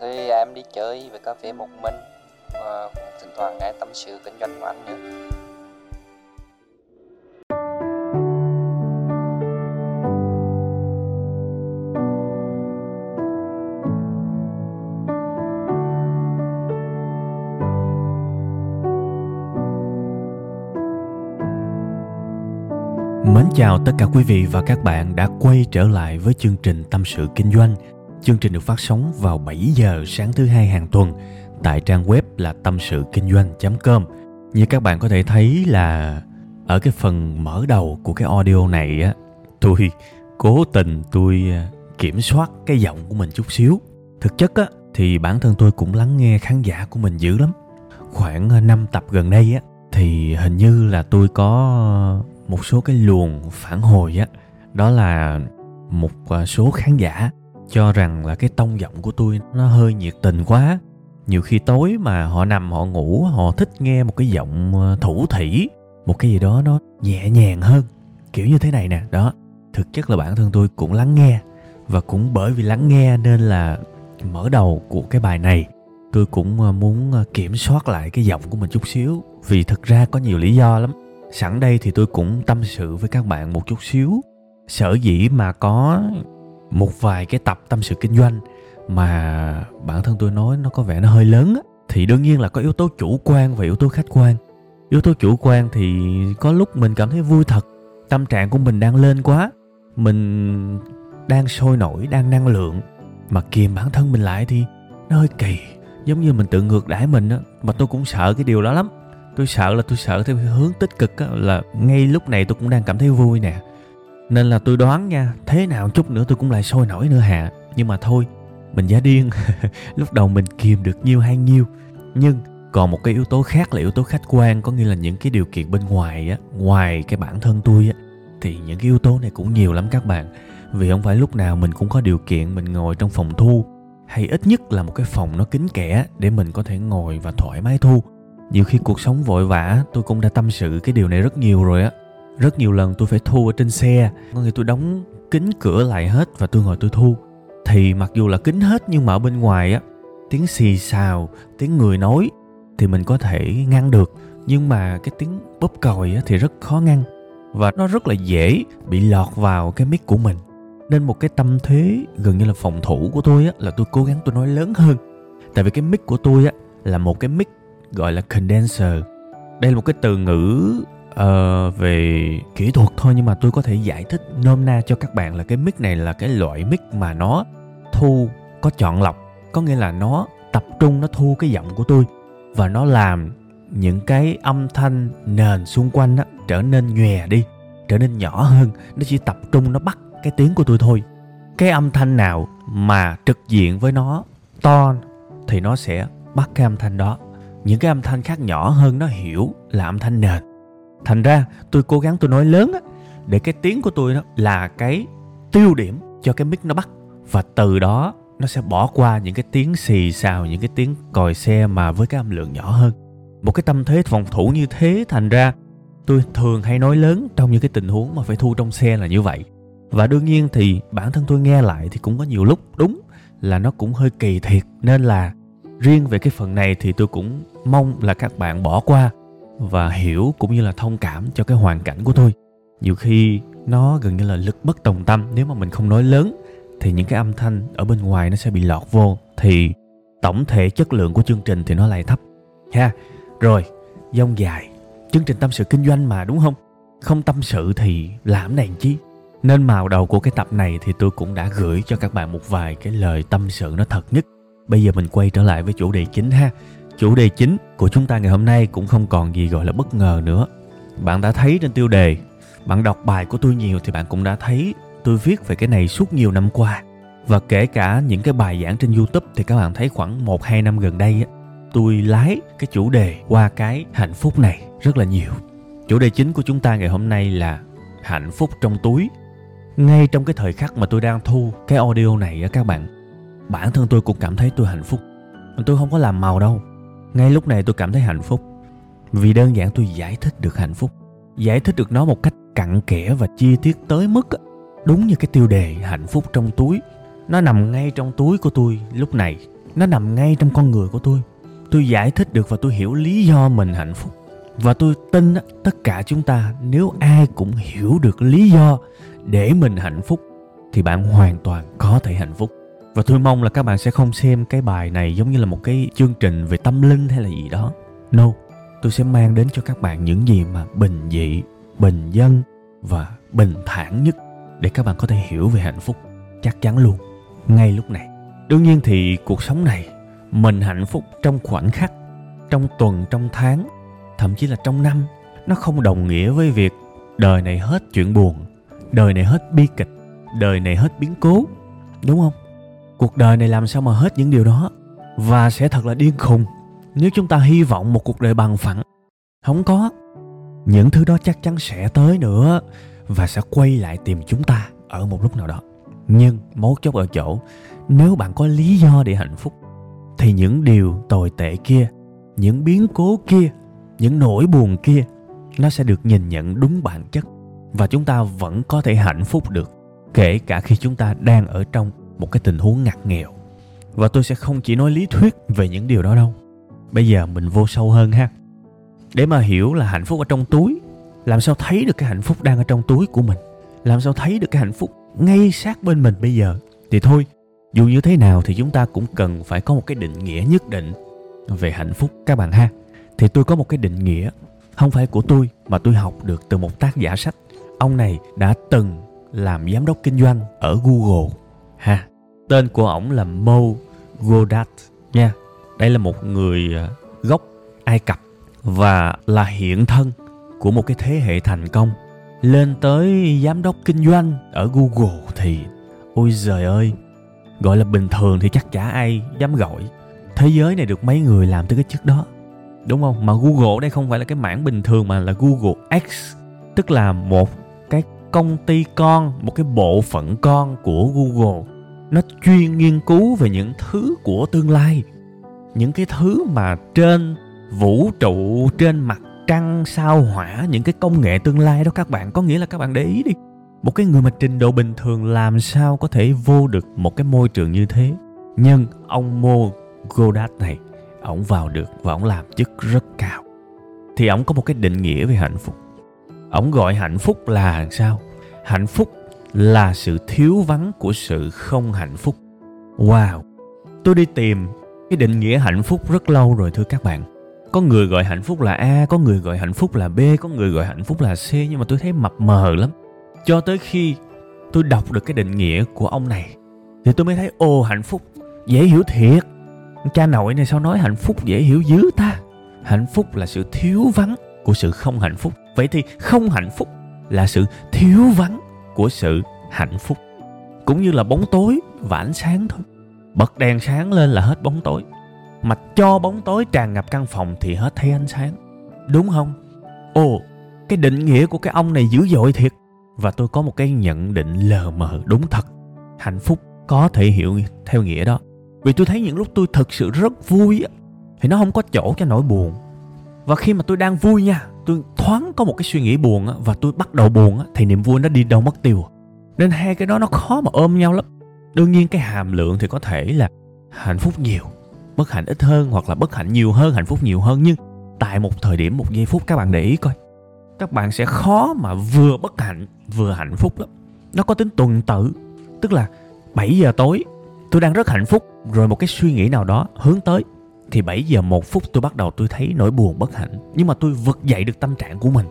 Thì em đi chơi về cà phê một mình, và cũng thỉnh thoảng nghe tâm sự kinh doanh của anh nữa. Mến chào tất cả quý vị và các bạn đã quay trở lại với chương trình Tâm sự Kinh doanh. Chương trình được phát sóng vào 7 giờ sáng thứ hai hàng tuần tại trang web là tâm sự kinh doanh.com. Như các bạn có thể thấy là ở cái phần mở đầu của cái audio này á, tôi cố tình tôi à, kiểm soát cái giọng của mình chút xíu. Thực chất á thì bản thân tôi cũng lắng nghe khán giả của mình dữ lắm. Khoảng à, 5 tập gần đây á thì hình như là tôi có một số cái luồng phản hồi á đó là một à, số khán giả cho rằng là cái tông giọng của tôi nó hơi nhiệt tình quá. Nhiều khi tối mà họ nằm, họ ngủ, họ thích nghe một cái giọng ờ, thủ thủy một cái gì đó nó nhẹ nhàng hơn, kiểu như thế này nè. Đó, thực chất là bản thân tôi cũng lắng nghe và cũng bởi vì lắng nghe nên là mở đầu của cái bài này, tôi cũng ờ, muốn ờ, kiểm soát lại cái giọng của mình chút xíu. Vì thực ra có nhiều lý do lắm. Sẵn đây thì tôi cũng tâm sự với các bạn một chút xíu. Sở dĩ mà có một vài cái tập tâm sự kinh doanh mà bản thân tôi nói nó có vẻ nó hơi lớn á thì đương nhiên là có yếu tố chủ quan và yếu tố khách quan. Yếu tố chủ quan thì có lúc mình cảm thấy vui thật tâm trạng của mình đang lên quá mình đang sôi nổi đang năng lượng mà kìm bản thân mình lại thì nó hơi kỳ giống như mình tự ngược đãi mình á mà tôi cũng sợ cái điều đó lắm. Tôi sợ là tôi sợ theo hướng tích cực á, là ngay lúc này tôi cũng đang cảm thấy vui nè nên là tôi đoán nha, thế nào chút nữa tôi cũng lại sôi nổi nữa hạ nhưng mà thôi, mình giả điên. Lúc đầu mình kìm được nhiêu hay nhiêu. Nhưng còn một cái yếu tố khác là yếu tố khách quan, có nghĩa là những cái điều kiện bên ngoài á, ngoài cái bản thân tôi á, thì những cái yếu tố này cũng nhiều lắm các bạn. Vì không phải lúc nào mình cũng có điều kiện mình ngồi trong phòng thu, hay ít nhất là một cái phòng nó kín kẽ để mình có thể ngồi và thoải mái thu. Nhiều khi cuộc sống vội vã, tôi cũng đã tâm sự cái điều này rất nhiều rồi á rất nhiều lần tôi phải thu ở trên xe. Có nghĩa tôi đóng kính cửa lại hết và tôi ngồi tôi thu. Thì mặc dù là kính hết nhưng mà ở bên ngoài á, tiếng xì xào, tiếng người nói thì mình có thể ngăn được. Nhưng mà cái tiếng bóp còi á thì rất khó ngăn và nó rất là dễ bị lọt vào cái mic của mình. Nên một cái tâm thế gần như là phòng thủ của tôi á là tôi cố gắng tôi nói lớn hơn. Tại vì cái mic của tôi á là một cái mic gọi là condenser. Đây là một cái từ ngữ uh, về kỹ thuật thôi nhưng mà tôi có thể giải thích nôm na cho các bạn là cái mic này là cái loại mic mà nó thu có chọn lọc. Có nghĩa là nó tập trung nó thu cái giọng của tôi và nó làm những cái âm thanh nền xung quanh đó, trở nên nhòe đi trở nên nhỏ hơn. Nó chỉ tập trung nó bắt cái tiếng của tôi thôi. Cái âm thanh nào mà trực diện với nó to thì nó sẽ bắt cái âm thanh đó. Những cái âm thanh khác nhỏ hơn nó hiểu là âm thanh nền thành ra, tôi cố gắng tôi nói lớn á, để cái tiếng của tôi đó là cái tiêu điểm cho cái mic nó bắt. Và từ đó, nó sẽ bỏ qua những cái tiếng xì xào, những cái tiếng còi xe mà với cái âm lượng nhỏ hơn. Một cái tâm thế phòng thủ như thế, thành ra tôi thường hay nói lớn trong những cái tình huống mà phải thu trong xe là như vậy. Và đương nhiên thì bản thân tôi nghe lại thì cũng có nhiều lúc đúng là nó cũng hơi kỳ thiệt. Nên là riêng về cái phần này thì tôi cũng mong là các bạn bỏ qua và hiểu cũng như là thông cảm cho cái hoàn cảnh của tôi. Nhiều khi nó gần như là lực bất tòng tâm. Nếu mà mình không nói lớn, thì những cái âm thanh ở bên ngoài nó sẽ bị lọt vô. Thì tổng thể chất lượng của chương trình thì nó lại thấp. Ha, rồi, dông dài. Chương trình tâm sự kinh doanh mà, đúng không? Không tâm sự thì làm này chi? Nên màu đầu của cái tập này thì tôi cũng đã gửi cho các bạn một vài cái lời tâm sự nó thật nhất. Bây giờ mình quay trở lại với chủ đề chính ha chủ đề chính của chúng ta ngày hôm nay cũng không còn gì gọi là bất ngờ nữa. Bạn đã thấy trên tiêu đề, bạn đọc bài của tôi nhiều thì bạn cũng đã thấy tôi viết về cái này suốt nhiều năm qua. Và kể cả những cái bài giảng trên youtube thì các bạn thấy khoảng một, hai năm gần đây tôi lái cái chủ đề qua cái hạnh phúc này rất là nhiều. Chủ đề chính của chúng ta ngày hôm nay là hạnh phúc trong túi. Ngay trong cái thời khắc mà tôi đang thu cái audio này các bạn, bản thân tôi cũng cảm thấy tôi hạnh phúc. Tôi không có làm màu đâu ngay lúc này tôi cảm thấy hạnh phúc. Vì đơn giản tôi giải thích được hạnh phúc. Giải thích được nó một cách cặn kẽ và chi tiết tới mức đúng như cái tiêu đề hạnh phúc trong túi. Nó nằm ngay trong túi của tôi lúc này. Nó nằm ngay trong con người của tôi. Tôi giải thích được và tôi hiểu lý do mình hạnh phúc. Và tôi tin tất cả chúng ta, nếu ai cũng hiểu được lý do để mình hạnh phúc, thì bạn hoàn toàn có thể hạnh phúc và tôi mong là các bạn sẽ không xem cái bài này giống như là một cái chương trình về tâm linh hay là gì đó. No, tôi sẽ mang đến cho các bạn những gì mà bình dị, bình dân và bình thản nhất để các bạn có thể hiểu về hạnh phúc chắc chắn luôn, ngay lúc này. Đương nhiên thì cuộc sống này, mình hạnh phúc trong khoảnh khắc, trong tuần, trong tháng, thậm chí là trong năm, nó không đồng nghĩa với việc đời này hết chuyện buồn, đời này hết bi kịch, đời này hết biến cố, đúng không? Cuộc đời này làm sao mà hết những điều đó? Và sẽ thật là điên khùng nếu chúng ta hy vọng một cuộc đời bằng phẳng. Không có. Những thứ đó chắc chắn sẽ tới nữa và sẽ quay lại tìm chúng ta ở một lúc nào đó. Nhưng mấu chốt ở chỗ, nếu bạn có lý do để hạnh phúc, thì những điều tồi tệ kia, những biến cố kia, những nỗi buồn kia, nó sẽ được nhìn nhận đúng bản chất và chúng ta vẫn có thể hạnh phúc được, kể cả khi chúng ta đang ở trong một cái tình huống ngặt nghèo. Và tôi sẽ không chỉ nói lý thuyết về những điều đó đâu. Bây giờ mình vô sâu hơn ha. Để mà hiểu là hạnh phúc ở trong túi, làm sao thấy được cái hạnh phúc đang ở trong túi của mình? Làm sao thấy được cái hạnh phúc ngay sát bên mình bây giờ? Thì thôi, dù như thế nào thì chúng ta cũng cần phải có một cái định nghĩa nhất định về hạnh phúc, các bạn ha. Thì tôi có một cái định nghĩa, không phải của tôi, mà tôi học được từ một tác giả sách. Ông này đã từng làm giám đốc kinh doanh ở google ha, tên của ổng là mo godat nha. Đây là một người ờ, gốc ai cập và là hiện thân của một cái thế hệ thành công. Lên tới giám đốc kinh doanh ở google thì, ôi giời ơi, gọi là bình thường thì chắc chả ai dám gọi. Thế giới này được mấy người làm tới cái chức đó? Đúng không? Mà google đây không phải là cái mảng bình thường mà là google x, tức là một công ty con, một cái bộ phận con của google. Nó chuyên nghiên cứu về những thứ của tương lai. Những cái thứ mà trên vũ trụ, trên mặt trăng sao hỏa, những cái công nghệ tương lai đó, các bạn có nghĩa là các bạn để ý đi. Một cái người mà trình độ bình thường làm sao có thể vô được một cái môi trường như thế? Nhưng ông Mo Godat này, ổng vào được và ổng làm chức rất cao. Thì ổng có một cái định nghĩa về hạnh phúc. Ổng gọi hạnh phúc là sao? Hạnh phúc là sự thiếu vắng của sự không hạnh phúc. Wow, tôi đi tìm cái định nghĩa hạnh phúc rất lâu rồi thưa các bạn. Có người gọi hạnh phúc là a, có người gọi hạnh phúc là b, có người gọi hạnh phúc là c, nhưng mà tôi thấy mập mờ lắm. Cho tới khi tôi đọc được cái định nghĩa của ông này, thì tôi mới thấy, ồ, hạnh phúc, dễ hiểu thiệt. Cha nội này sao nói hạnh phúc dễ hiểu dữ ta? Hạnh phúc là sự thiếu vắng của sự không hạnh phúc. Vậy thì không hạnh phúc là sự thiếu vắng của sự hạnh phúc, cũng như là bóng tối và ánh sáng thôi. Bật đèn sáng lên là hết bóng tối. Mà cho bóng tối tràn ngập căn phòng thì hết thấy ánh sáng. Đúng không? Ồ, cái định nghĩa của cái ông này dữ dội thiệt. Và tôi có một cái nhận định lờ mờ đúng thật. Hạnh phúc có thể hiểu theo nghĩa đó. Vì tôi thấy những lúc tôi thực sự rất vui thì nó không có chỗ cho nỗi buồn. Và khi mà tôi đang vui nha tôi thoáng có một cái suy nghĩ buồn á, và tôi bắt đầu buồn á, thì niềm vui nó đi đâu mất tiêu. Nên hai cái đó nó khó mà ôm nhau lắm. Đương nhiên cái hàm lượng thì có thể là hạnh phúc nhiều, bất hạnh ít hơn hoặc là bất hạnh nhiều hơn, hạnh phúc nhiều hơn, nhưng tại một thời điểm, một giây phút, các bạn để ý coi. Các bạn sẽ khó mà vừa bất hạnh, vừa hạnh phúc lắm. Nó có tính tuần tự, tức là 7 giờ tối, tôi đang rất hạnh phúc, rồi một cái suy nghĩ nào đó hướng tới thì 7 giờ một phút tôi bắt đầu tôi thấy nỗi buồn bất hạnh. Nhưng mà tôi vực dậy được tâm trạng của mình.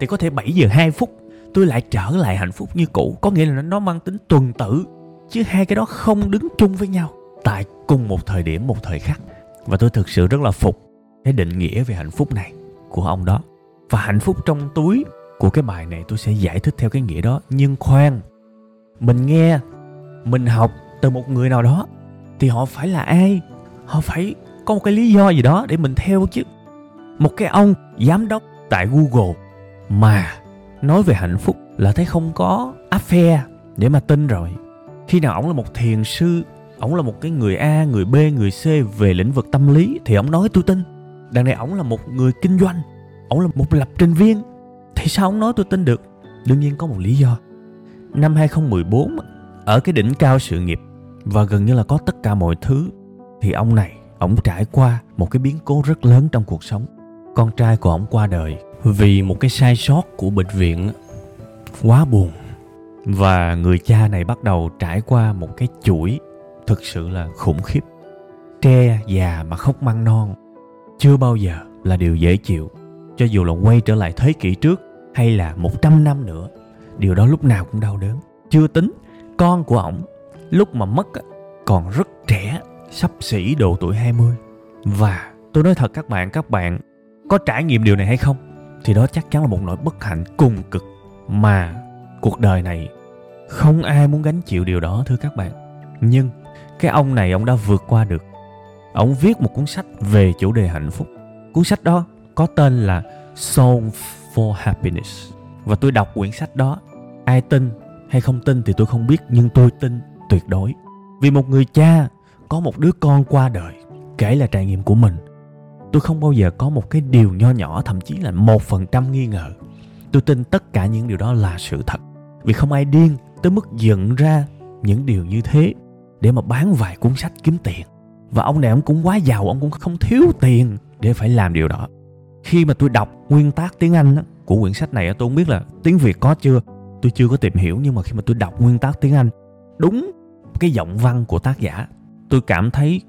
Thì có thể 7 giờ 2 phút, tôi lại trở lại hạnh phúc như cũ. Có nghĩa là nó mang tính tuần tự, chứ hai cái đó không đứng chung với nhau. Tại cùng một thời điểm, một thời khắc. Và tôi thực sự rất là phục cái định nghĩa về hạnh phúc này của ông đó. Và hạnh phúc trong túi của cái bài này tôi sẽ giải thích theo cái nghĩa đó. Nhưng khoan, mình nghe, mình học từ một người nào đó, thì họ phải là ai? Họ phải có một cái lý do gì đó để mình theo chứ. Một cái ông giám đốc tại google mà nói về hạnh phúc là thấy không có affair để mà tin rồi. Khi nào ổng là một thiền sư ổng là một cái người a, người b, người c về lĩnh vực tâm lý thì ổng nói tôi tin. Đằng này ổng là một người kinh doanh ổng là một lập trình viên. Thì sao ổng nói tôi tin được? Đương nhiên có một lý do. Năm 2014 ở cái đỉnh cao sự nghiệp và gần như là có tất cả mọi thứ, thì ông này ổng trải qua một cái biến cố rất lớn trong cuộc sống. Con trai của ổng qua đời vì một cái sai sót của bệnh viện quá buồn. Và người cha này bắt đầu trải qua một cái chuỗi thực sự là khủng khiếp, tre già mà khóc măng non. Chưa bao giờ là điều dễ chịu, cho dù là quay trở lại thế kỷ trước hay là 100 năm nữa, điều đó lúc nào cũng đau đớn. Chưa tính con của ổng lúc mà mất còn rất trẻ sắp xỉ độ tuổi 20 và tôi nói thật các bạn các bạn có trải nghiệm điều này hay không, thì đó chắc chắn là một nỗi bất hạnh cùng cực. Mà cuộc đời này, không ai muốn gánh chịu điều đó, thưa các bạn. Nhưng cái ông này, ông đã vượt qua được. Ông viết một cuốn sách về chủ đề hạnh phúc. Cuốn sách đó có tên là Song for Happiness. Và tôi đọc quyển sách đó, ai tin hay không tin thì tôi không biết, nhưng tôi tin tuyệt đối. Vì một người cha có một đứa con qua đời, kể là trải nghiệm của mình. Tôi không bao giờ có một cái điều nho nhỏ, thậm chí là một phần trăm nghi ngờ. Tôi tin tất cả những điều đó là sự thật. Vì không ai điên tới mức dựng ra những điều như thế để mà bán vài cuốn sách kiếm tiền. Và ông này ông cũng quá giàu, ông cũng không thiếu tiền để phải làm điều đó. Khi mà tôi đọc nguyên tác tiếng anh của quyển sách này tôi không biết là tiếng việt có chưa. Tôi chưa có tìm hiểu, nhưng mà khi mà tôi đọc nguyên tác tiếng anh, đúng cái giọng văn của tác giả tôi cảm thấy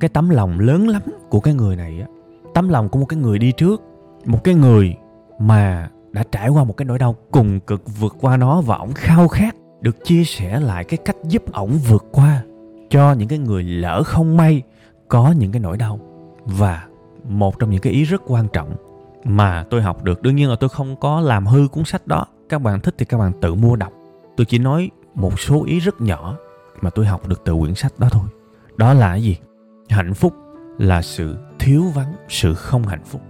cái tấm lòng lớn lắm của cái người này á. Tấm lòng của một cái người đi trước, một cái người mà đã trải qua một cái nỗi đau cùng cực vượt qua nó và ổng khao khát được chia sẻ lại cái cách giúp ổng vượt qua cho những cái người lỡ không may có những cái nỗi đau. Và một trong những cái ý rất quan trọng mà tôi học được, đương nhiên là tôi không có làm hư cuốn sách đó. Các bạn thích thì các bạn tự mua đọc. Tôi chỉ nói một số ý rất nhỏ mà tôi học được từ quyển sách đó thôi đó là cái gì? Hạnh phúc là sự thiếu vắng, sự không hạnh phúc.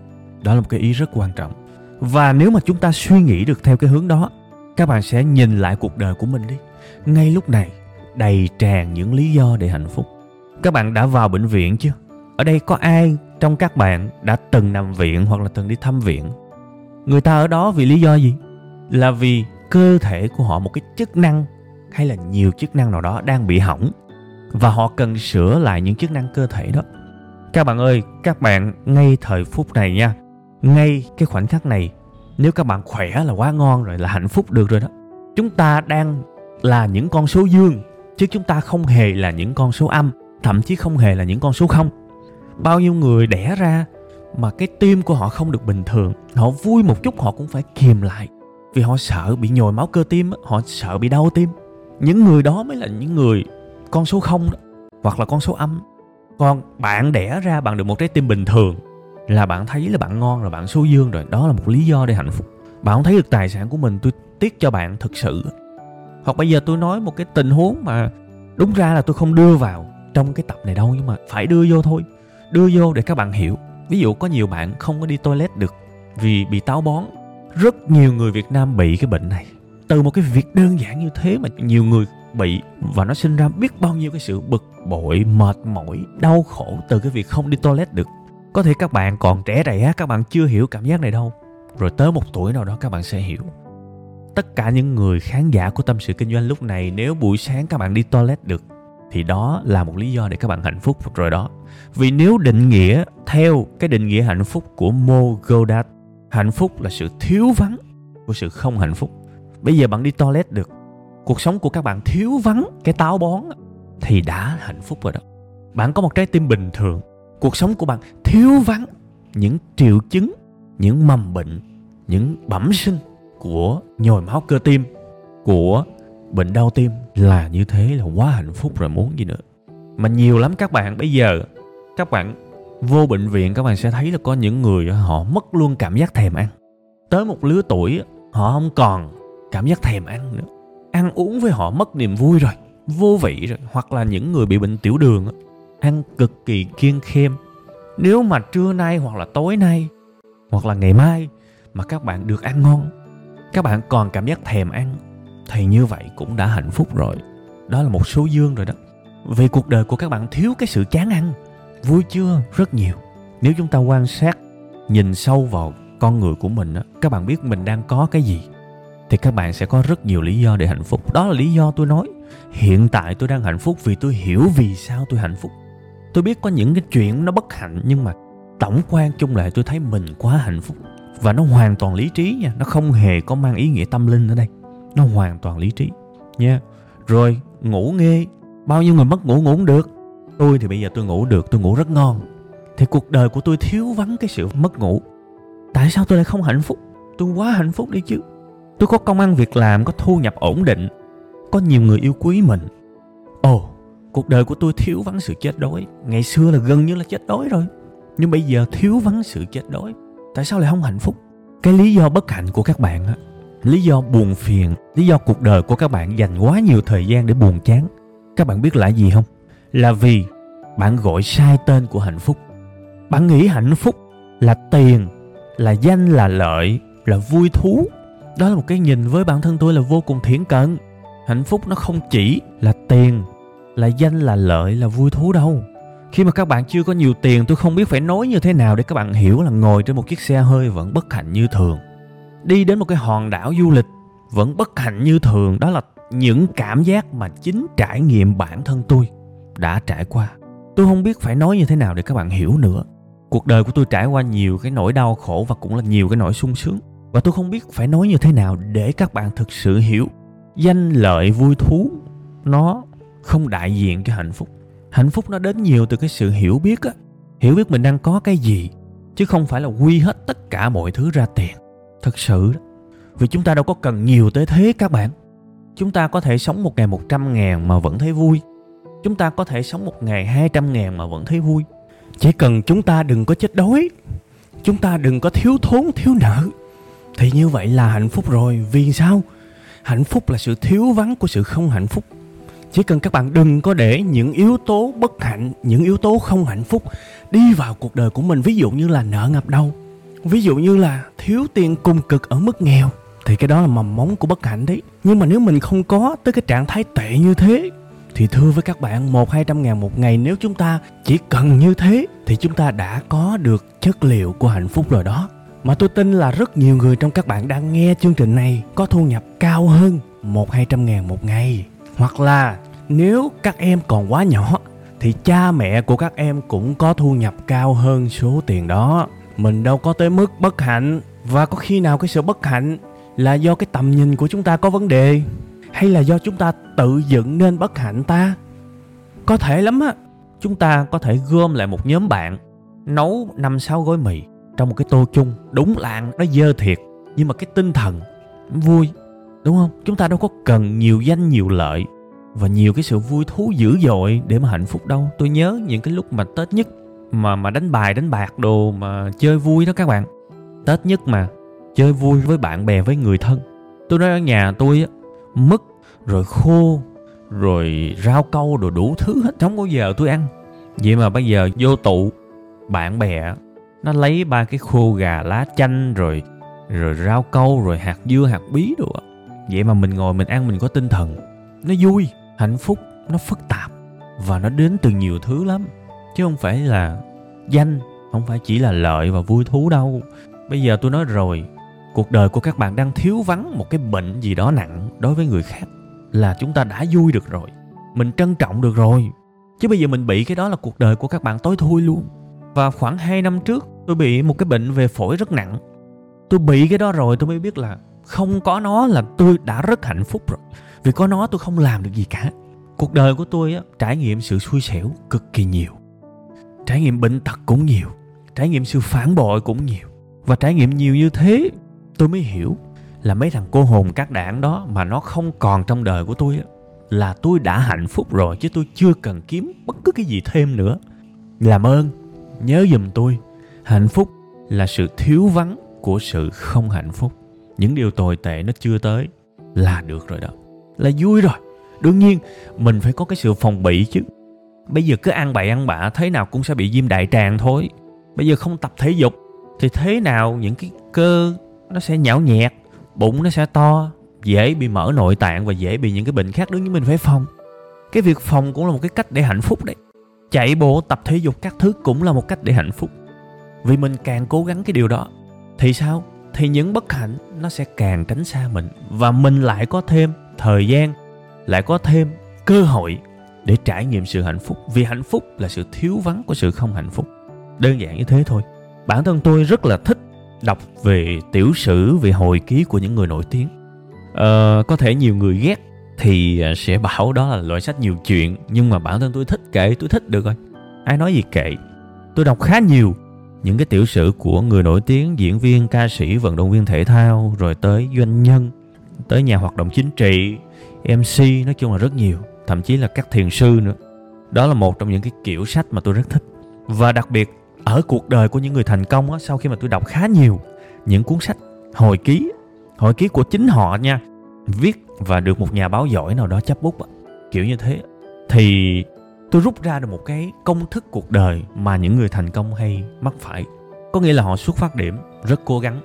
Đó là một cái ý rất quan trọng. Và nếu mà chúng ta suy nghĩ được theo cái hướng đó, các bạn sẽ nhìn lại cuộc đời của mình đi. Ngay lúc này, đầy tràn những lý do để hạnh phúc. Các bạn đã vào bệnh viện chưa? Ở đây có ai trong các bạn đã từng nằm viện hoặc là từng đi thăm viện? Người ta ở đó vì lý do gì? Là vì cơ thể của họ, một cái chức năng hay là nhiều chức năng nào đó đang bị hỏng và họ cần sửa lại những chức năng cơ thể đó. Các bạn ơi, các bạn ngay thời phút này nha. Ngay cái khoảnh khắc này, nếu các bạn khỏe là quá ngon rồi, là hạnh phúc được rồi đó. Chúng ta đang là những con số dương, chứ chúng ta không hề là những con số âm, thậm chí không hề là những con số không. Bao nhiêu người đẻ ra mà cái tim của họ không được bình thường, họ vui một chút họ cũng phải kìm lại. Vì họ sợ bị nhồi máu cơ tim họ sợ bị đau tim. Những người đó mới là những người con số không đó, hoặc là con số âm. Còn bạn đẻ ra bạn được một trái tim bình thường là bạn thấy là bạn ngon rồi bạn số dương rồi. Đó là một lý do để hạnh phúc. Bạn không thấy được tài sản của mình, tôi tiếc cho bạn thực sự. Hoặc bây giờ tôi nói một cái tình huống mà đúng ra là tôi không đưa vào trong cái tập này đâu, nhưng mà phải đưa vô thôi. Đưa vô để các bạn hiểu. Ví dụ có nhiều bạn không có đi toilet được vì bị táo bón. Rất nhiều người việt nam bị cái bệnh này. Từ một cái việc đơn giản như thế mà nhiều người bị và nó sinh ra biết bao nhiêu cái sự bực bội, mệt mỏi, đau khổ từ cái việc không đi toilet được. Có thể các bạn còn trẻ trẻ các bạn chưa hiểu cảm giác này đâu. Rồi tới một tuổi nào đó các bạn sẽ hiểu. Tất cả những người khán giả của tâm sự kinh doanh lúc này, nếu buổi sáng các bạn đi toilet được, thì đó là một lý do để các bạn hạnh phúc rồi đó. Vì nếu định nghĩa, theo cái định nghĩa hạnh phúc của Mo Goddard hạnh phúc là sự thiếu vắng của sự không hạnh phúc. Bây giờ bạn đi toilet được cuộc sống của các bạn thiếu vắng cái táo bón thì đã hạnh phúc rồi đó. Bạn có một trái tim bình thường, cuộc sống của bạn thiếu vắng những triệu chứng, những mầm bệnh, những bẩm sinh của nhồi máu cơ tim, của bệnh đau tim là như thế là quá hạnh phúc rồi, muốn gì nữa. Mà nhiều lắm các bạn, bây giờ các bạn vô bệnh viện, các bạn sẽ thấy là có những người họ mất luôn cảm giác thèm ăn. Tới một lứa tuổi họ không còn cảm giác thèm ăn nữa ăn uống với họ mất niềm vui rồi, vô vị rồi, hoặc là những người bị bệnh tiểu đường ăn cực kỳ kiêng khem. Nếu mà trưa nay hoặc là tối nay, hoặc là ngày mai mà các bạn được ăn ngon, các bạn còn cảm giác thèm ăn, thì như vậy cũng đã hạnh phúc rồi. Đó là một số dương rồi đó. Vì cuộc đời của các bạn thiếu cái sự chán ăn, vui chưa? Rất nhiều. Nếu chúng ta quan sát, nhìn sâu vào con người của mình các bạn biết mình đang có cái gì? Thì các bạn sẽ có rất nhiều lý do để hạnh phúc. Đó là lý do tôi nói, hiện tại tôi đang hạnh phúc vì tôi hiểu vì sao tôi hạnh phúc. Tôi biết có những cái chuyện nó bất hạnh, nhưng mà tổng quan chung lại tôi thấy mình quá hạnh phúc. Và nó hoàn toàn lý trí nha, nó không hề có mang ý nghĩa tâm linh ở đây. Nó hoàn toàn lý trí, nha. Rồi, ngủ nghe bao nhiêu người mất ngủ ngủ không được? Tôi thì bây giờ tôi ngủ được, tôi ngủ rất ngon. Thì cuộc đời của tôi thiếu vắng cái sự mất ngủ. Tại sao tôi lại không hạnh phúc? Tôi quá hạnh phúc đi chứ tôi có công ăn việc làm, có thu nhập ổn định, có nhiều người yêu quý mình. Ồ, cuộc đời của tôi thiếu vắng sự chết đói. Ngày xưa là gần như là chết đói rồi, nhưng bây giờ thiếu vắng sự chết đói. Tại sao lại không hạnh phúc? Cái lý do bất hạnh của các bạn á, lý do buồn phiền, lý do cuộc đời của các bạn dành quá nhiều thời gian để buồn chán. Các bạn biết là gì không? Là vì bạn gọi sai tên của hạnh phúc. Bạn nghĩ hạnh phúc là tiền, là danh, là lợi, là vui thú đó là một cái nhìn với bản thân tôi là vô cùng thiển cận. Hạnh phúc nó không chỉ là tiền, là danh, là lợi, là vui thú đâu. Khi mà các bạn chưa có nhiều tiền, tôi không biết phải nói như thế nào để các bạn hiểu là ngồi trên một chiếc xe hơi vẫn bất hạnh như thường. Đi đến một cái hòn đảo du lịch vẫn bất hạnh như thường, đó là những cảm giác mà chính trải nghiệm bản thân tôi đã trải qua. Tôi không biết phải nói như thế nào để các bạn hiểu nữa. Cuộc đời của tôi trải qua nhiều cái nỗi đau khổ và cũng là nhiều cái nỗi sung sướng và tôi không biết phải nói như thế nào để các bạn thực sự hiểu. Danh lợi vui thú, nó không đại diện cho hạnh phúc. Hạnh phúc nó đến nhiều từ cái sự hiểu biết á. Hiểu biết mình đang có cái gì, chứ không phải là quy hết tất cả mọi thứ ra tiền. Thật sự đó. Vì chúng ta đâu có cần nhiều tới thế các bạn. Chúng ta có thể sống một ngày một trăm ngàn mà vẫn thấy vui. Chúng ta có thể sống một ngày hai trăm ngàn mà vẫn thấy vui. Chỉ cần chúng ta đừng có chết đói. Chúng ta đừng có thiếu thốn, thiếu nợ thì như vậy là hạnh phúc rồi. Vì sao? Hạnh phúc là sự thiếu vắng của sự không hạnh phúc. Chỉ cần các bạn đừng có để những yếu tố bất hạnh, những yếu tố không hạnh phúc đi vào cuộc đời của mình. Ví dụ như là nợ ngập đầu. Ví dụ như là thiếu tiền cùng cực ở mức nghèo. Thì cái đó là mầm móng của bất hạnh đấy. Nhưng mà nếu mình không có tới cái trạng thái tệ như thế, thì thưa với các bạn, một, hai trăm ngàn một ngày nếu chúng ta chỉ cần như thế, thì chúng ta đã có được chất liệu của hạnh phúc rồi đó mà tôi tin là rất nhiều người trong các bạn đang nghe chương trình này có thu nhập cao hơn một hai trăm ngàn một ngày. Hoặc là nếu các em còn quá nhỏ, thì cha mẹ của các em cũng có thu nhập cao hơn số tiền đó. Mình đâu có tới mức bất hạnh. Và có khi nào cái sự bất hạnh là do cái tầm nhìn của chúng ta có vấn đề? Hay là do chúng ta tự dựng nên bất hạnh ta? Có thể lắm á. Chúng ta có thể gom lại một nhóm bạn, nấu năm sáu gói mì trong một cái tô chung. Đúng là nó dơ thiệt, nhưng mà cái tinh thần vui, đúng không? Chúng ta đâu có cần nhiều danh nhiều lợi và nhiều cái sự vui thú dữ dội để mà hạnh phúc đâu. Tôi nhớ những cái lúc mà tết nhất mà mà đánh bài, đánh bạc đồ mà chơi vui đó các bạn. Tết nhất mà chơi vui với bạn bè, với người thân. Tôi nói ở nhà tôi á, mứt, rồi khô, rồi rau câu đồ đủ thứ hết. Không bao giờ tôi ăn. Vậy mà bây giờ vô tụ bạn bè nó lấy ba cái khô gà lá chanh rồi rồi rau câu, rồi hạt dưa, hạt bí đồ vậy mà mình ngồi mình ăn mình có tinh thần. Nó vui, hạnh phúc, nó phức tạp. Và nó đến từ nhiều thứ lắm. Chứ không phải là danh, không phải chỉ là lợi và vui thú đâu. Bây giờ tôi nói rồi, cuộc đời của các bạn đang thiếu vắng một cái bệnh gì đó nặng đối với người khác là chúng ta đã vui được rồi, mình trân trọng được rồi. Chứ bây giờ mình bị cái đó là cuộc đời của các bạn tối thui luôn và khoảng 2 năm trước tôi bị một cái bệnh về phổi rất nặng. Tôi bị cái đó rồi tôi mới biết là không có nó là tôi đã rất hạnh phúc rồi. Vì có nó tôi không làm được gì cả. Cuộc đời của tôi á, trải nghiệm sự xui xẻo cực kỳ nhiều. Trải nghiệm bệnh tật cũng nhiều. Trải nghiệm sự phản bội cũng nhiều. Và trải nghiệm nhiều như thế tôi mới hiểu là mấy thằng cô hồn các đảng đó mà nó không còn trong đời của tôi á, là tôi đã hạnh phúc rồi chứ tôi chưa cần kiếm bất cứ cái gì thêm nữa. Làm ơn nhớ giùm tôi, hạnh phúc là sự thiếu vắng của sự không hạnh phúc. Những điều tồi tệ nó chưa tới là được rồi đó. Là vui rồi. Đương nhiên, mình phải có cái sự phòng bị chứ. Bây giờ cứ ăn bậy ăn bạ, thế nào cũng sẽ bị viêm đại tràng thôi. Bây giờ không tập thể dục, thì thế nào những cái cơ nó sẽ nhão nhẹt, bụng nó sẽ to, dễ bị mở nội tạng và dễ bị những cái bệnh khác. Đương nhiên mình phải phòng. Cái việc phòng cũng là một cái cách để hạnh phúc đấy chạy bộ tập thể dục các thứ cũng là một cách để hạnh phúc. Vì mình càng cố gắng cái điều đó thì sao? Thì những bất hạnh nó sẽ càng tránh xa mình. Và mình lại có thêm thời gian lại có thêm cơ hội để trải nghiệm sự hạnh phúc. Vì hạnh phúc là sự thiếu vắng của sự không hạnh phúc. Đơn giản như thế thôi. Bản thân tôi rất là thích đọc về tiểu sử về hồi ký của những người nổi tiếng. Ờ, có thể nhiều người ghét thì à, sẽ bảo đó là loại sách nhiều chuyện nhưng mà bản thân tôi thích kệ tôi thích được rồi. Ai nói gì kệ? Tôi đọc khá nhiều. Những cái tiểu sử của người nổi tiếng diễn viên ca sĩ vận động viên thể thao rồi tới doanh nhân tới nhà hoạt động chính trị mc nói chung là rất nhiều thậm chí là các thiền sư nữa. Đó là một trong những cái kiểu sách mà tôi rất thích. Và đặc biệt ở cuộc đời của những người thành công á, sau khi mà tôi đọc khá nhiều những cuốn sách hồi ký hồi ký của chính họ nha viết và được một nhà báo giỏi nào đó chấp bút kiểu như thế. Thì tôi rút ra được một cái công thức cuộc đời mà những người thành công hay mắc phải. Có nghĩa là họ xuất phát điểm rất cố gắng,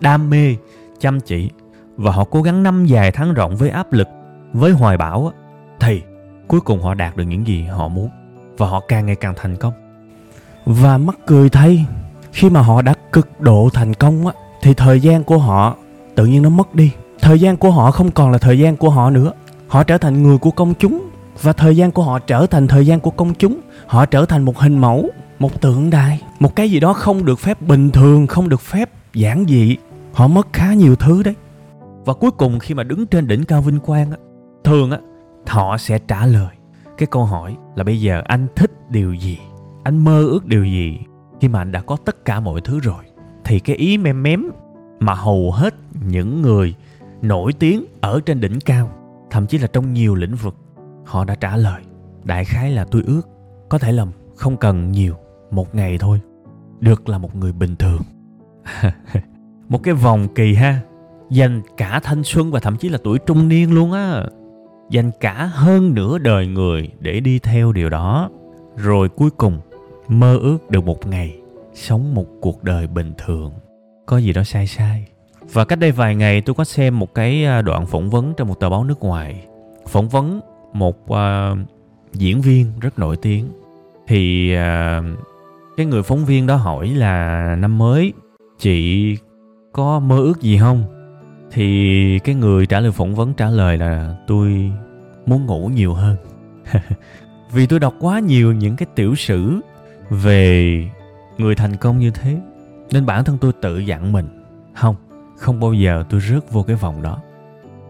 đam mê, chăm chỉ và họ cố gắng năm dài tháng rộng với áp lực, với hoài bão thì cuối cùng họ đạt được những gì họ muốn và họ càng ngày càng thành công. Và mắc cười thay, khi mà họ đã cực độ thành công á, thì thời gian của họ tự nhiên nó mất đi thời gian của họ không còn là thời gian của họ nữa. Họ trở thành người của công chúng. Và thời gian của họ trở thành thời gian của công chúng. Họ trở thành một hình mẫu, một tượng đài. Một cái gì đó không được phép bình thường, không được phép giản dị. Họ mất khá nhiều thứ đấy. Và cuối cùng khi mà đứng trên đỉnh cao vinh quang á, thường á họ sẽ trả lời. Cái câu hỏi là bây giờ anh thích điều gì? Anh mơ ước điều gì? Khi mà anh đã có tất cả mọi thứ rồi, thì cái ý mềm mém mà hầu hết những người nổi tiếng ở trên đỉnh cao, thậm chí là trong nhiều lĩnh vực. Họ đã trả lời, đại khái là tôi ước, có thể là không cần nhiều, một ngày thôi, được là một người bình thường. Một cái vòng kỳ ha, dành cả thanh xuân và thậm chí là tuổi trung niên luôn á. Dành cả hơn nửa đời người để đi theo điều đó. Rồi cuối cùng, mơ ước được một ngày sống một cuộc đời bình thường. Có gì đó sai sai và cách đây vài ngày tôi có xem một cái à, đoạn phỏng vấn trong một tờ báo nước ngoài. Phỏng vấn một uh, diễn viên rất nổi tiếng. Thì uh, cái người phóng viên đó hỏi là năm mới chị có mơ ước gì không? Thì cái người trả lời phỏng vấn trả lời là tôi muốn ngủ nhiều hơn. Vì tôi đọc quá nhiều những cái tiểu sử về người thành công như thế nên bản thân tôi tự dặn mình không không bao giờ tôi rớt vô cái vòng đó.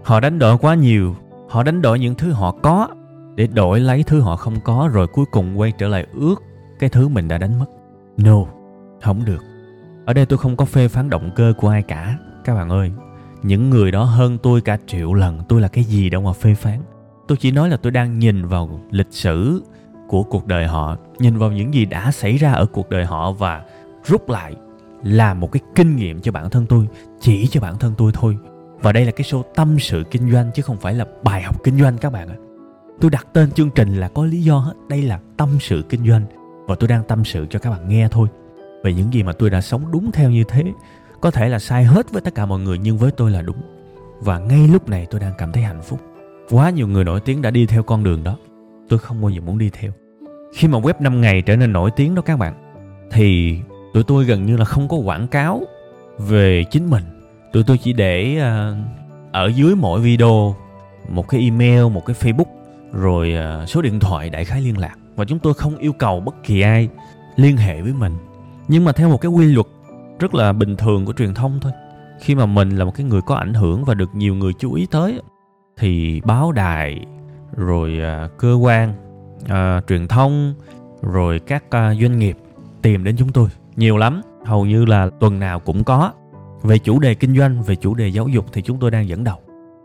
Họ đánh đổi quá nhiều, họ đánh đổi những thứ họ có, để đổi lấy thứ họ không có, rồi cuối cùng quay trở lại ước cái thứ mình đã đánh mất. No, không được. Ở đây tôi không có phê phán động cơ của ai cả, các bạn ơi. Những người đó hơn tôi cả triệu lần, tôi là cái gì đâu mà phê phán. Tôi chỉ nói là tôi đang nhìn vào lịch sử của cuộc đời họ, nhìn vào những gì đã xảy ra ở cuộc đời họ và rút lại là một cái kinh nghiệm cho bản thân tôi, chỉ cho bản thân tôi thôi. Và đây là cái show tâm sự kinh doanh chứ không phải là bài học kinh doanh các bạn ạ. Tôi đặt tên chương trình là có lý do hết, đây là tâm sự kinh doanh. Và tôi đang tâm sự cho các bạn nghe thôi. Về những gì mà tôi đã sống đúng theo như thế, có thể là sai hết với tất cả mọi người, nhưng với tôi là đúng. Và ngay lúc này tôi đang cảm thấy hạnh phúc. Quá nhiều người nổi tiếng đã đi theo con đường đó. Tôi không bao giờ muốn đi theo. Khi mà web 5 ngày trở nên nổi tiếng đó các bạn, thì tụi tôi gần như là không có quảng cáo về chính mình. Tụi tôi chỉ để uh, ở dưới mỗi video một cái email một cái facebook rồi uh, số điện thoại đại khái liên lạc. Và chúng tôi không yêu cầu bất kỳ ai liên hệ với mình. Nhưng mà theo một cái quy luật rất là bình thường của truyền thông thôi. Khi mà mình là một cái người có ảnh hưởng và được nhiều người chú ý tới thì báo đài rồi uh, cơ quan uh, truyền thông rồi các uh, doanh nghiệp tìm đến chúng tôi nhiều lắm, hầu như là tuần nào cũng có. Về chủ đề kinh doanh, về chủ đề giáo dục thì chúng tôi đang dẫn đầu.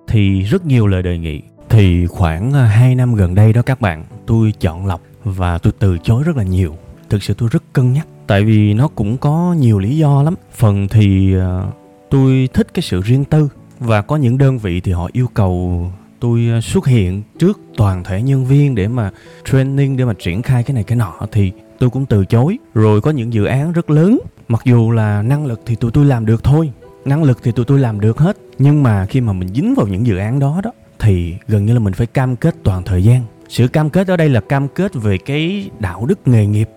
Thì rất nhiều lời đề nghị. Thì khoảng à, 2 năm gần đây đó các bạn, tôi chọn lọc và tôi từ chối rất là nhiều. Thực sự tôi rất cân nhắc, tại vì nó cũng có nhiều lý do lắm. Phần thì à, tôi thích cái sự riêng tư và có những đơn vị thì họ yêu cầu tôi à, xuất hiện trước toàn thể nhân viên để mà training, để mà triển khai cái này cái nọ. Thì tôi cũng từ chối. Rồi có những dự án rất lớn. Mặc dù là năng lực thì tụi tôi làm được thôi. Năng lực thì tụi tôi làm được hết. Nhưng mà khi mà mình dính vào những dự án đó đó, thì gần như là mình phải cam kết toàn thời gian. Sự cam kết ở đây là cam kết về cái đạo đức nghề nghiệp,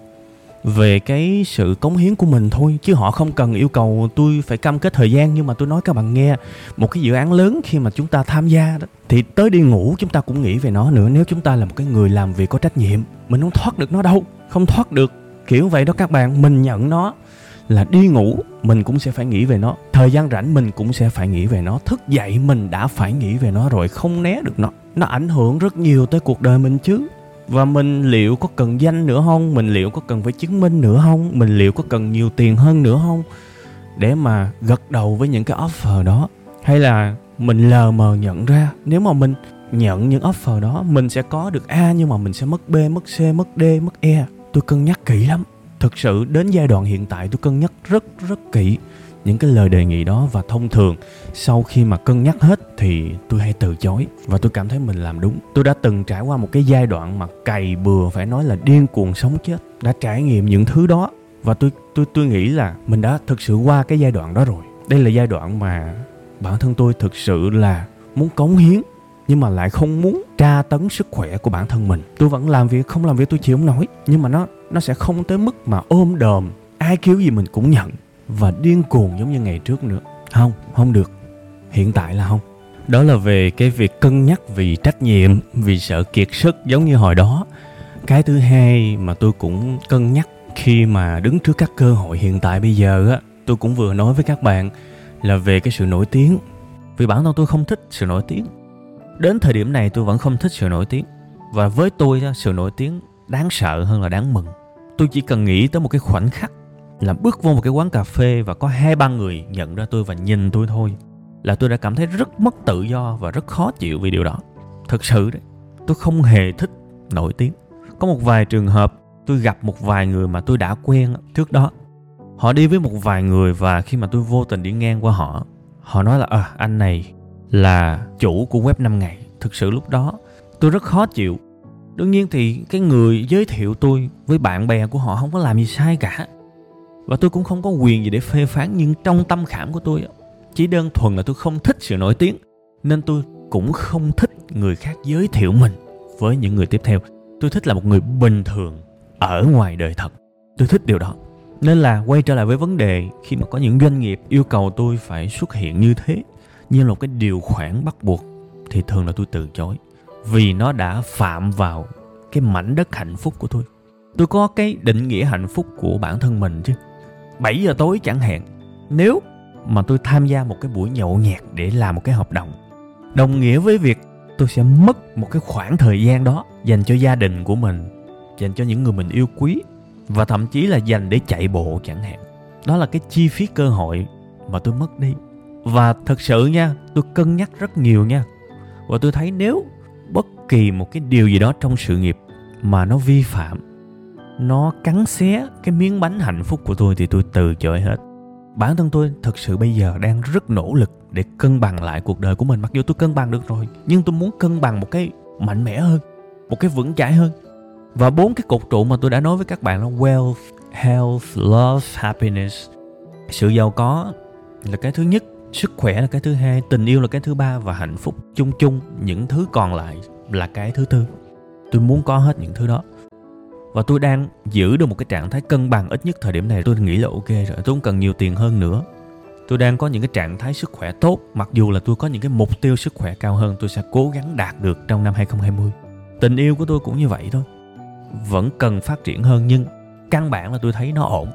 về cái sự cống hiến của mình thôi. Chứ họ không cần yêu cầu tôi phải cam kết thời gian. Nhưng mà tôi nói các bạn nghe, một cái dự án lớn khi mà chúng ta tham gia đó, thì tới đi ngủ chúng ta cũng nghĩ về nó nữa. Nếu chúng ta là một cái người làm việc có trách nhiệm, mình không thoát được nó đâu không thoát được, kiểu vậy đó các bạn. Mình nhận nó là đi ngủ, mình cũng sẽ phải nghĩ về nó. Thời gian rảnh mình cũng sẽ phải nghĩ về nó. Thức dậy mình đã phải nghĩ về nó rồi, không né được nó. Nó ảnh hưởng rất nhiều tới cuộc đời mình chứ. Và mình liệu có cần danh nữa không? Mình liệu có cần phải chứng minh nữa không? Mình liệu có cần nhiều tiền hơn nữa không? Để mà gật đầu với những cái offer đó. Hay là mình lờ mờ nhận ra, nếu mà mình nhận những offer đó, mình sẽ có được a nhưng mà mình sẽ mất b, mất c, mất d, mất e tôi cân nhắc kỹ lắm. Thực sự, đến giai đoạn hiện tại tôi cân nhắc rất rất kỹ những cái lời đề nghị đó và thông thường sau khi mà cân nhắc hết thì tôi hay từ chối và tôi cảm thấy mình làm đúng. Tôi đã từng trải qua một cái giai đoạn mà cày bừa, phải nói là điên cuồng sống chết, đã trải nghiệm những thứ đó và tôi tôi tôi nghĩ là mình đã thực sự qua cái giai đoạn đó rồi. Đây là giai đoạn mà bản thân tôi thực sự là muốn cống hiến nhưng mà lại không muốn tra tấn sức khỏe của bản thân mình. Tôi vẫn làm việc, không làm việc tôi chịu không nổi. Nhưng mà nó nó sẽ không tới mức mà ôm đờm ai kêu gì mình cũng nhận. Và điên cuồng giống như ngày trước nữa. Không không được. Hiện tại là không. Đó là về cái việc cân nhắc vì trách nhiệm, vì sợ kiệt sức giống như hồi đó. Cái thứ hai mà tôi cũng cân nhắc khi mà đứng trước các cơ hội hiện tại bây giờ á, tôi cũng vừa nói với các bạn là về cái sự nổi tiếng. Vì bản thân tôi không thích sự nổi tiếng đến thời điểm này tôi vẫn không thích sự nổi tiếng. Và với tôi sự nổi tiếng đáng sợ hơn là đáng mừng. Tôi chỉ cần nghĩ tới một cái khoảnh khắc là bước vô một cái quán cà phê và có hai ba người nhận ra tôi và nhìn tôi thôi là tôi đã cảm thấy rất mất tự do và rất khó chịu vì điều đó. Thực sự đấy tôi không hề thích nổi tiếng. Có một vài trường hợp tôi gặp một vài người mà tôi đã quen trước đó. Họ đi với một vài người và khi mà tôi vô tình đi ngang qua họ họ nói là à, anh này là chủ của web 5 ngày. Thực sự lúc đó, tôi rất khó chịu. Đương nhiên thì cái người giới thiệu tôi với bạn bè của họ không có làm gì sai cả. Và tôi cũng không có quyền gì để phê phán, nhưng trong tâm khảm của tôi chỉ đơn thuần là tôi không thích sự nổi tiếng, nên tôi cũng không thích người khác giới thiệu mình với những người tiếp theo. Tôi thích là một người bình thường ở ngoài đời thật. Tôi thích điều đó. Nên là quay trở lại với vấn đề khi mà có những doanh nghiệp yêu cầu tôi phải xuất hiện như thế như là một cái điều khoản bắt buộc thì thường là tôi từ chối. Vì nó đã phạm vào cái mảnh đất hạnh phúc của tôi. Tôi có cái định nghĩa hạnh phúc của bản thân mình chứ. 7 giờ tối chẳng hạn. Nếu mà tôi tham gia một cái buổi nhậu nhẹt để làm một cái hợp đồng đồng nghĩa với việc tôi sẽ mất một cái khoảng thời gian đó dành cho gia đình của mình, dành cho những người mình yêu quý, và thậm chí là dành để chạy bộ chẳng hạn. Đó là cái chi phí cơ hội mà tôi mất đi và thật sự nha, tôi cân nhắc rất nhiều nha. Và tôi thấy nếu bất kỳ một cái điều gì đó trong sự nghiệp mà nó vi phạm, nó cắn xé cái miếng bánh hạnh phúc của tôi thì tôi từ chối hết. Bản thân tôi thực sự bây giờ đang rất nỗ lực để cân bằng lại cuộc đời của mình. Mặc dù tôi cân bằng được rồi, nhưng tôi muốn cân bằng một cái mạnh mẽ hơn, một cái vững chãi hơn. Và bốn cái cột trụ mà tôi đã nói với các bạn là wealth, health, love, happiness. Sự giàu có là cái thứ nhất sức khỏe là cái thứ hai, tình yêu là cái thứ ba và hạnh phúc chung chung. Những thứ còn lại là cái thứ tư. Tôi muốn có hết những thứ đó. Và tôi đang giữ được một cái trạng thái cân bằng ít nhất thời điểm này. Tôi nghĩ là ok rồi, tôi không cần nhiều tiền hơn nữa. Tôi đang có những cái trạng thái sức khỏe tốt. Mặc dù là tôi có những cái mục tiêu sức khỏe cao hơn, tôi sẽ cố gắng đạt được trong năm 2020 tình yêu của tôi cũng như vậy thôi. Vẫn cần phát triển hơn, nhưng căn bản là tôi thấy nó ổn.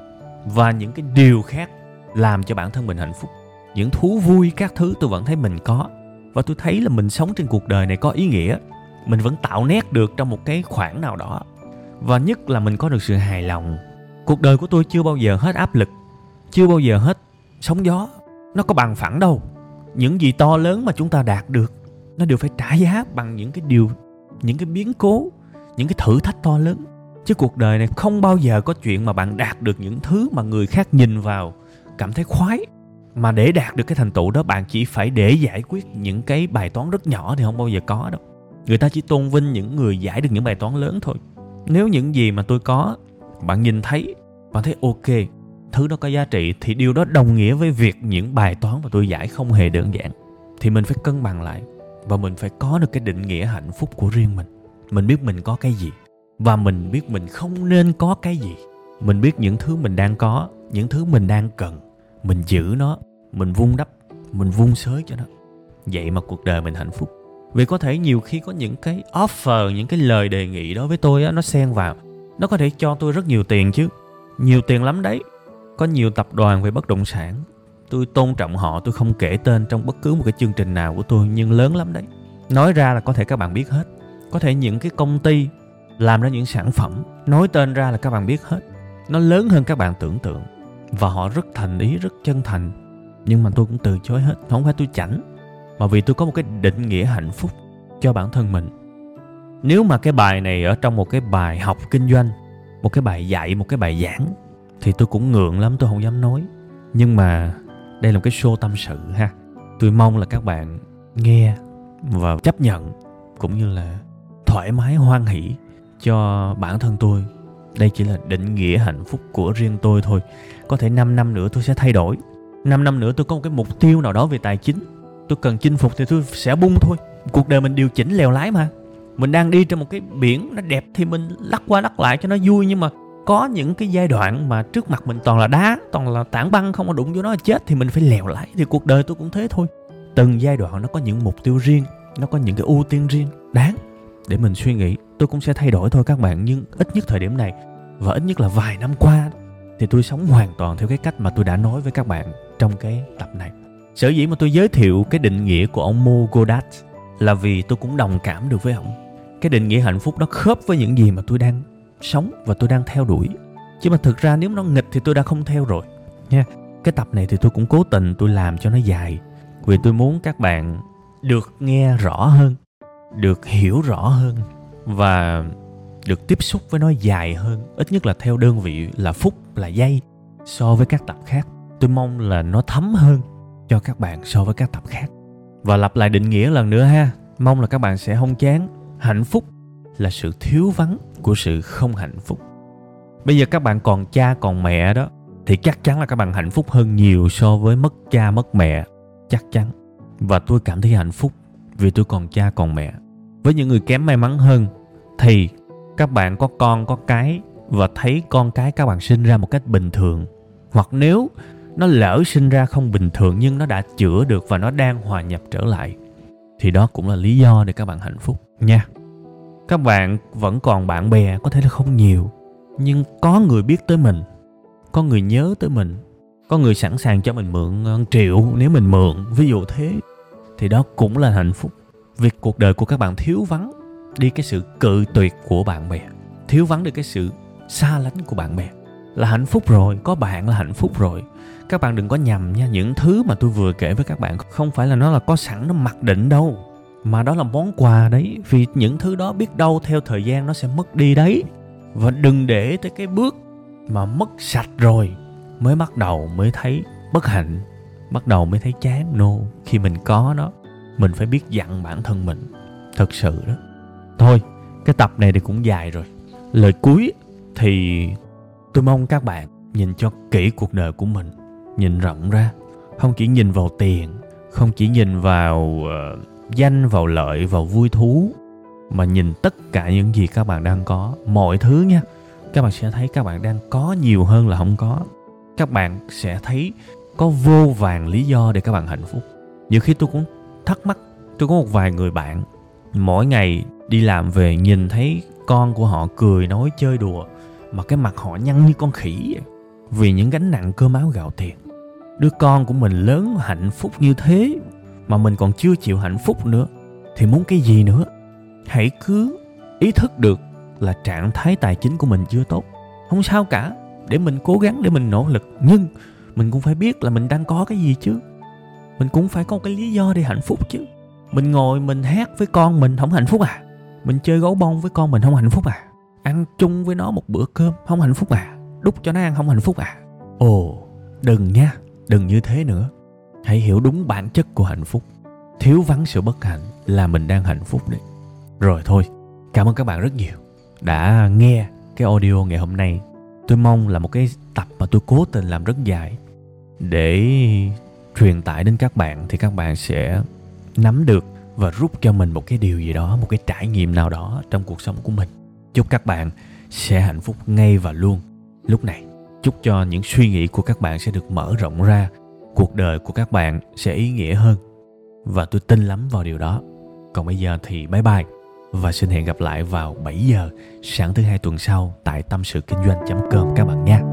Và những cái điều khác làm cho bản thân mình hạnh phúc những thú vui các thứ tôi vẫn thấy mình có. Và tôi thấy là mình sống trên cuộc đời này có ý nghĩa. Mình vẫn tạo nét được trong một cái khoảng nào đó. Và nhất là mình có được sự hài lòng. Cuộc đời của tôi chưa bao giờ hết áp lực. Chưa bao giờ hết sóng gió. Nó có bằng phẳng đâu. Những gì to lớn mà chúng ta đạt được, nó đều phải trả giá bằng những cái điều, những cái biến cố, những cái thử thách to lớn. Chứ cuộc đời này không bao giờ có chuyện mà bạn đạt được những thứ mà người khác nhìn vào, cảm thấy khoái mà để đạt được cái thành tựu đó, bạn chỉ phải để giải quyết những cái bài toán rất nhỏ thì không bao giờ có đâu. Người ta chỉ tôn vinh những người giải được những bài toán lớn thôi. Nếu những gì mà tôi có, bạn nhìn thấy, bạn thấy ok, thứ đó có giá trị thì điều đó đồng nghĩa với việc những bài toán mà tôi giải không hề đơn giản. Thì mình phải cân bằng lại và mình phải có được cái định nghĩa hạnh phúc của riêng mình. Mình biết mình có cái gì và mình biết mình không nên có cái gì. Mình biết những thứ mình đang có, những thứ mình đang cần mình giữ nó, mình vun đắp, mình vun sới cho nó. Vậy mà cuộc đời mình hạnh phúc. Vì có thể nhiều khi có những cái offer, những cái lời đề nghị đối với tôi á, nó xen vào. Nó có thể cho tôi rất nhiều tiền chứ. Nhiều tiền lắm đấy. Có nhiều tập đoàn về bất động sản. Tôi tôn trọng họ, tôi không kể tên trong bất cứ một cái chương trình nào của tôi, nhưng lớn lắm đấy. Nói ra là có thể các bạn biết hết. Có thể những cái công ty làm ra những sản phẩm, nói tên ra là các bạn biết hết. Nó lớn hơn các bạn tưởng tượng và họ rất thành ý, rất chân thành. Nhưng mà tôi cũng từ chối hết, không phải tôi chảnh, mà vì tôi có một cái định nghĩa hạnh phúc cho bản thân mình. Nếu mà cái bài này ở trong một cái bài học kinh doanh, một cái bài dạy, một cái bài giảng, thì tôi cũng ngượng lắm, tôi không dám nói. Nhưng mà đây là một cái show tâm sự ha. Tôi mong là các bạn nghe và chấp nhận, cũng như là thoải mái hoan hỷ cho bản thân tôi đây chỉ là định nghĩa hạnh phúc của riêng tôi thôi. Có thể 5 năm nữa tôi sẽ thay đổi. 5 năm nữa tôi có một cái mục tiêu nào đó về tài chính. Tôi cần chinh phục thì tôi sẽ bung thôi. Cuộc đời mình điều chỉnh lèo lái mà. Mình đang đi trên một cái biển nó đẹp thì mình lắc qua lắc lại cho nó vui, nhưng mà có những cái giai đoạn mà trước mặt mình toàn là đá, toàn là tảng băng không có đụng vô nó là chết thì mình phải lèo lái. Thì cuộc đời tôi cũng thế thôi. Từng giai đoạn nó có những mục tiêu riêng, nó có những cái ưu tiên riêng. Đáng để mình suy nghĩ. Tôi cũng sẽ thay đổi thôi các bạn, nhưng ít nhất thời điểm này và ít nhất là vài năm qua thì tôi sống hoàn toàn theo cái cách mà tôi đã nói với các bạn trong cái tập này. Sở dĩ mà tôi giới thiệu cái định nghĩa của ông Mo Godat là vì tôi cũng đồng cảm được với ông. Cái định nghĩa hạnh phúc đó khớp với những gì mà tôi đang sống và tôi đang theo đuổi. Chứ mà thực ra nếu nó nghịch thì tôi đã không theo rồi, nha. Cái tập này thì tôi cũng cố tình tôi làm cho nó dài, vì tôi muốn các bạn được nghe rõ hơn được hiểu rõ hơn và được tiếp xúc với nó dài hơn, ít nhất là theo đơn vị là phút là giây so với các tập khác. Tôi mong là nó thấm hơn cho các bạn so với các tập khác. Và lặp lại định nghĩa lần nữa ha, mong là các bạn sẽ không chán. Hạnh phúc là sự thiếu vắng của sự không hạnh phúc. Bây giờ các bạn còn cha, còn mẹ đó, thì chắc chắn là các bạn hạnh phúc hơn nhiều so với mất cha, mất mẹ, chắc chắn. Và tôi cảm thấy hạnh phúc vì tôi còn cha, còn mẹ với những người kém may mắn hơn, thì các bạn có con, có cái và thấy con cái các bạn sinh ra một cách bình thường. Hoặc nếu nó lỡ sinh ra không bình thường nhưng nó đã chữa được và nó đang hòa nhập trở lại, thì đó cũng là lý do để các bạn hạnh phúc nha. Các bạn vẫn còn bạn bè, có thể là không nhiều, nhưng có người biết tới mình, có người nhớ tới mình, có người sẵn sàng cho mình mượn ờ, triệu nếu mình mượn, ví dụ thế, thì đó cũng là hạnh phúc việc cuộc đời của các bạn thiếu vắng đi cái sự cự tuyệt của bạn bè, thiếu vắng đi cái sự xa lánh của bạn bè là hạnh phúc rồi, có bạn là hạnh phúc rồi. Các bạn đừng có nhầm nha, những thứ mà tôi vừa kể với các bạn không phải là nó là có sẵn nó mặc định đâu, mà đó là món quà đấy, vì những thứ đó biết đâu theo thời gian nó sẽ mất đi đấy. Và đừng để tới cái bước mà mất sạch rồi mới bắt đầu mới thấy bất hạnh, bắt đầu mới thấy chán no khi mình có nó mình phải biết dặn bản thân mình. Thật sự đó. Thôi cái tập này thì cũng dài rồi. Lời cuối thì tôi mong các bạn nhìn cho kỹ cuộc đời của mình nhìn rộng ra. Không chỉ nhìn vào tiền không chỉ nhìn vào uh, danh vào lợi vào vui thú mà nhìn tất cả những gì các bạn đang có. Mọi thứ nha. Các bạn sẽ thấy các bạn đang có nhiều hơn là không có. Các bạn sẽ thấy có vô vàng lý do để các bạn hạnh phúc. Nhiều khi tôi cũng thắc mắc. Tôi có một vài người bạn, mỗi ngày đi làm về nhìn thấy con của họ cười, nói, chơi đùa, mà cái mặt họ nhăn như con khỉ vì những gánh nặng cơm áo gạo tiền. Đứa con của mình lớn hạnh phúc như thế, mà mình còn chưa chịu hạnh phúc nữa, thì muốn cái gì nữa? Hãy cứ ý thức được là trạng thái tài chính của mình chưa tốt. Không sao cả, để mình cố gắng để mình nỗ lực, nhưng mình cũng phải biết là mình đang có cái gì chứ mình cũng phải có cái lý do để hạnh phúc chứ. Mình ngồi mình hát với con mình không hạnh phúc à? Mình chơi gấu bông với con mình không hạnh phúc à? Ăn chung với nó một bữa cơm không hạnh phúc à? Đút cho nó ăn không hạnh phúc à? Ồ, đừng nha, đừng như thế nữa. Hãy hiểu đúng bản chất của hạnh phúc. Thiếu vắng sự bất hạnh là mình đang hạnh phúc đấy. Rồi thôi, cảm ơn các bạn rất nhiều đã nghe cái audio ngày hôm nay. Tôi mong là một cái tập mà tôi cố tình làm rất dài để truyền tải đến các bạn thì các bạn sẽ nắm được và rút cho mình một cái điều gì đó, một cái trải nghiệm nào đó trong cuộc sống của mình. Chúc các bạn sẽ hạnh phúc ngay và luôn. Lúc này, chúc cho những suy nghĩ của các bạn sẽ được mở rộng ra. Cuộc đời của các bạn sẽ ý nghĩa hơn. Và tôi tin lắm vào điều đó. Còn bây giờ thì bye bye và xin hẹn gặp lại vào 7 giờ sáng thứ hai tuần sau tại tâm sự kinh doanh.com các bạn nhé.